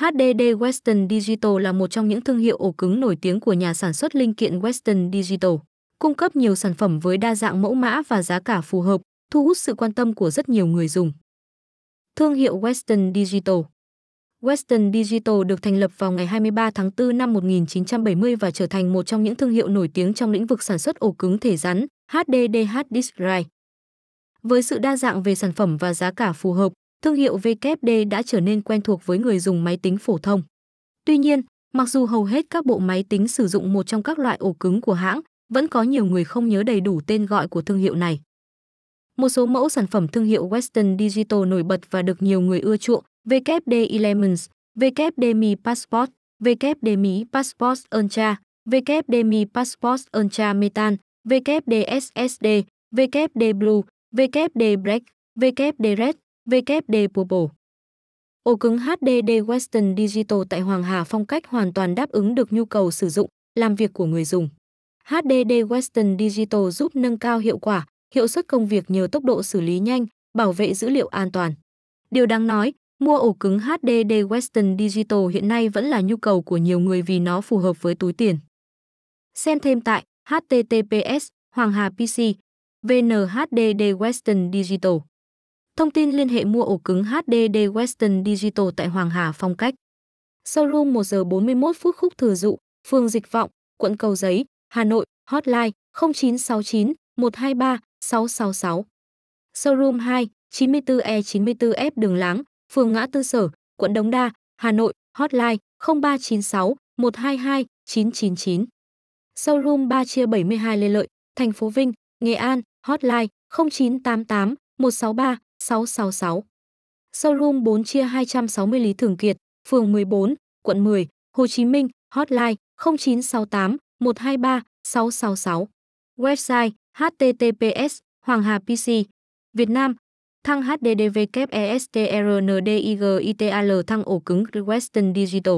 HDD Western Digital là một trong những thương hiệu ổ cứng nổi tiếng của nhà sản xuất linh kiện Western Digital, cung cấp nhiều sản phẩm với đa dạng mẫu mã và giá cả phù hợp, thu hút sự quan tâm của rất nhiều người dùng. Thương hiệu Western Digital Western Digital được thành lập vào ngày 23 tháng 4 năm 1970 và trở thành một trong những thương hiệu nổi tiếng trong lĩnh vực sản xuất ổ cứng thể rắn HDD hard disk drive. Với sự đa dạng về sản phẩm và giá cả phù hợp, thương hiệu WD đã trở nên quen thuộc với người dùng máy tính phổ thông. Tuy nhiên, mặc dù hầu hết các bộ máy tính sử dụng một trong các loại ổ cứng của hãng, vẫn có nhiều người không nhớ đầy đủ tên gọi của thương hiệu này. Một số mẫu sản phẩm thương hiệu Western Digital nổi bật và được nhiều người ưa chuộng, WD Elements, WD Mi Passport, WD Mi Passport Ultra, WD Mi Passport Ultra Metan, WD SSD, WD Blue, WD Black, WD Red, WD Purple. Ổ cứng HDD Western Digital tại Hoàng Hà phong cách hoàn toàn đáp ứng được nhu cầu sử dụng, làm việc của người dùng. HDD Western Digital giúp nâng cao hiệu quả, hiệu suất công việc nhờ tốc độ xử lý nhanh, bảo vệ dữ liệu an toàn. Điều đáng nói, mua ổ cứng HDD Western Digital hiện nay vẫn là nhu cầu của nhiều người vì nó phù hợp với túi tiền. Xem thêm tại https Hoàng Hà PC VNHDD Western Digital. Thông tin liên hệ mua ổ cứng HDD Western Digital tại Hoàng Hà Phong Cách. Showroom 1 giờ 41 phút khúc thừa dụ, phường Dịch Vọng, quận Cầu Giấy, Hà Nội, hotline 0969 123 666. Showroom 2, 94E94F Đường Láng, phường Ngã Tư Sở, quận Đống Đa, Hà Nội, hotline 0396 122 999. Showroom 3 chia 72 Lê Lợi, thành phố Vinh, Nghệ An, hotline 0988 163 666. Showroom 4 chia 260 Lý Thường Kiệt, phường 14, quận 10, Hồ Chí Minh, hotline 0968 123 666. Website https Hoàng Hà PC Việt Nam thăng HDDVKESTRNDIGITAL thăng ổ cứng Western Digital